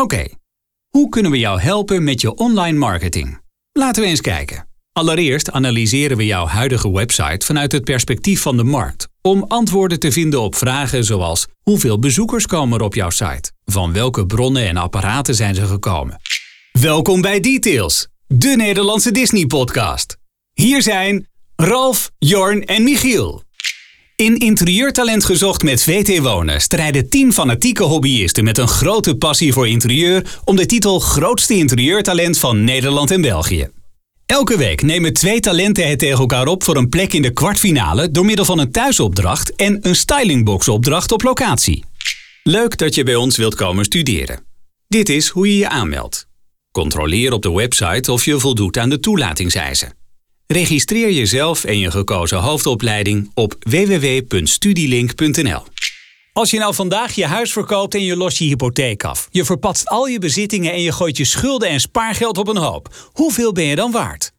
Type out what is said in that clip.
Oké, hoe kunnen we jou helpen met je online marketing? Laten we eens kijken. Allereerst analyseren we jouw huidige website vanuit het perspectief van de markt. Om antwoorden te vinden op vragen zoals hoeveel bezoekers komen er op jouw site? Van welke bronnen en apparaten zijn ze gekomen? Welkom bij Details, de Nederlandse Disney-podcast. Hier zijn Ralf, Jorn en Michiel. In Interieurtalent gezocht met VT Wonen strijden 10 fanatieke hobbyisten met een grote passie voor interieur om de titel Grootste interieurtalent van Nederland en België. Elke week nemen twee talenten het tegen elkaar op voor een plek in de kwartfinale door middel van een thuisopdracht en een stylingboxopdracht op locatie. Leuk dat je bij ons wilt komen studeren. Dit is hoe je je aanmeldt. Controleer op de website of je voldoet aan de toelatingseisen. Registreer jezelf en je gekozen hoofdopleiding op www.studielink.nl. Als je nou vandaag je huis verkoopt en je lost je hypotheek af, je verpatst al je bezittingen en je gooit je schulden en spaargeld op een hoop, hoeveel ben je dan waard?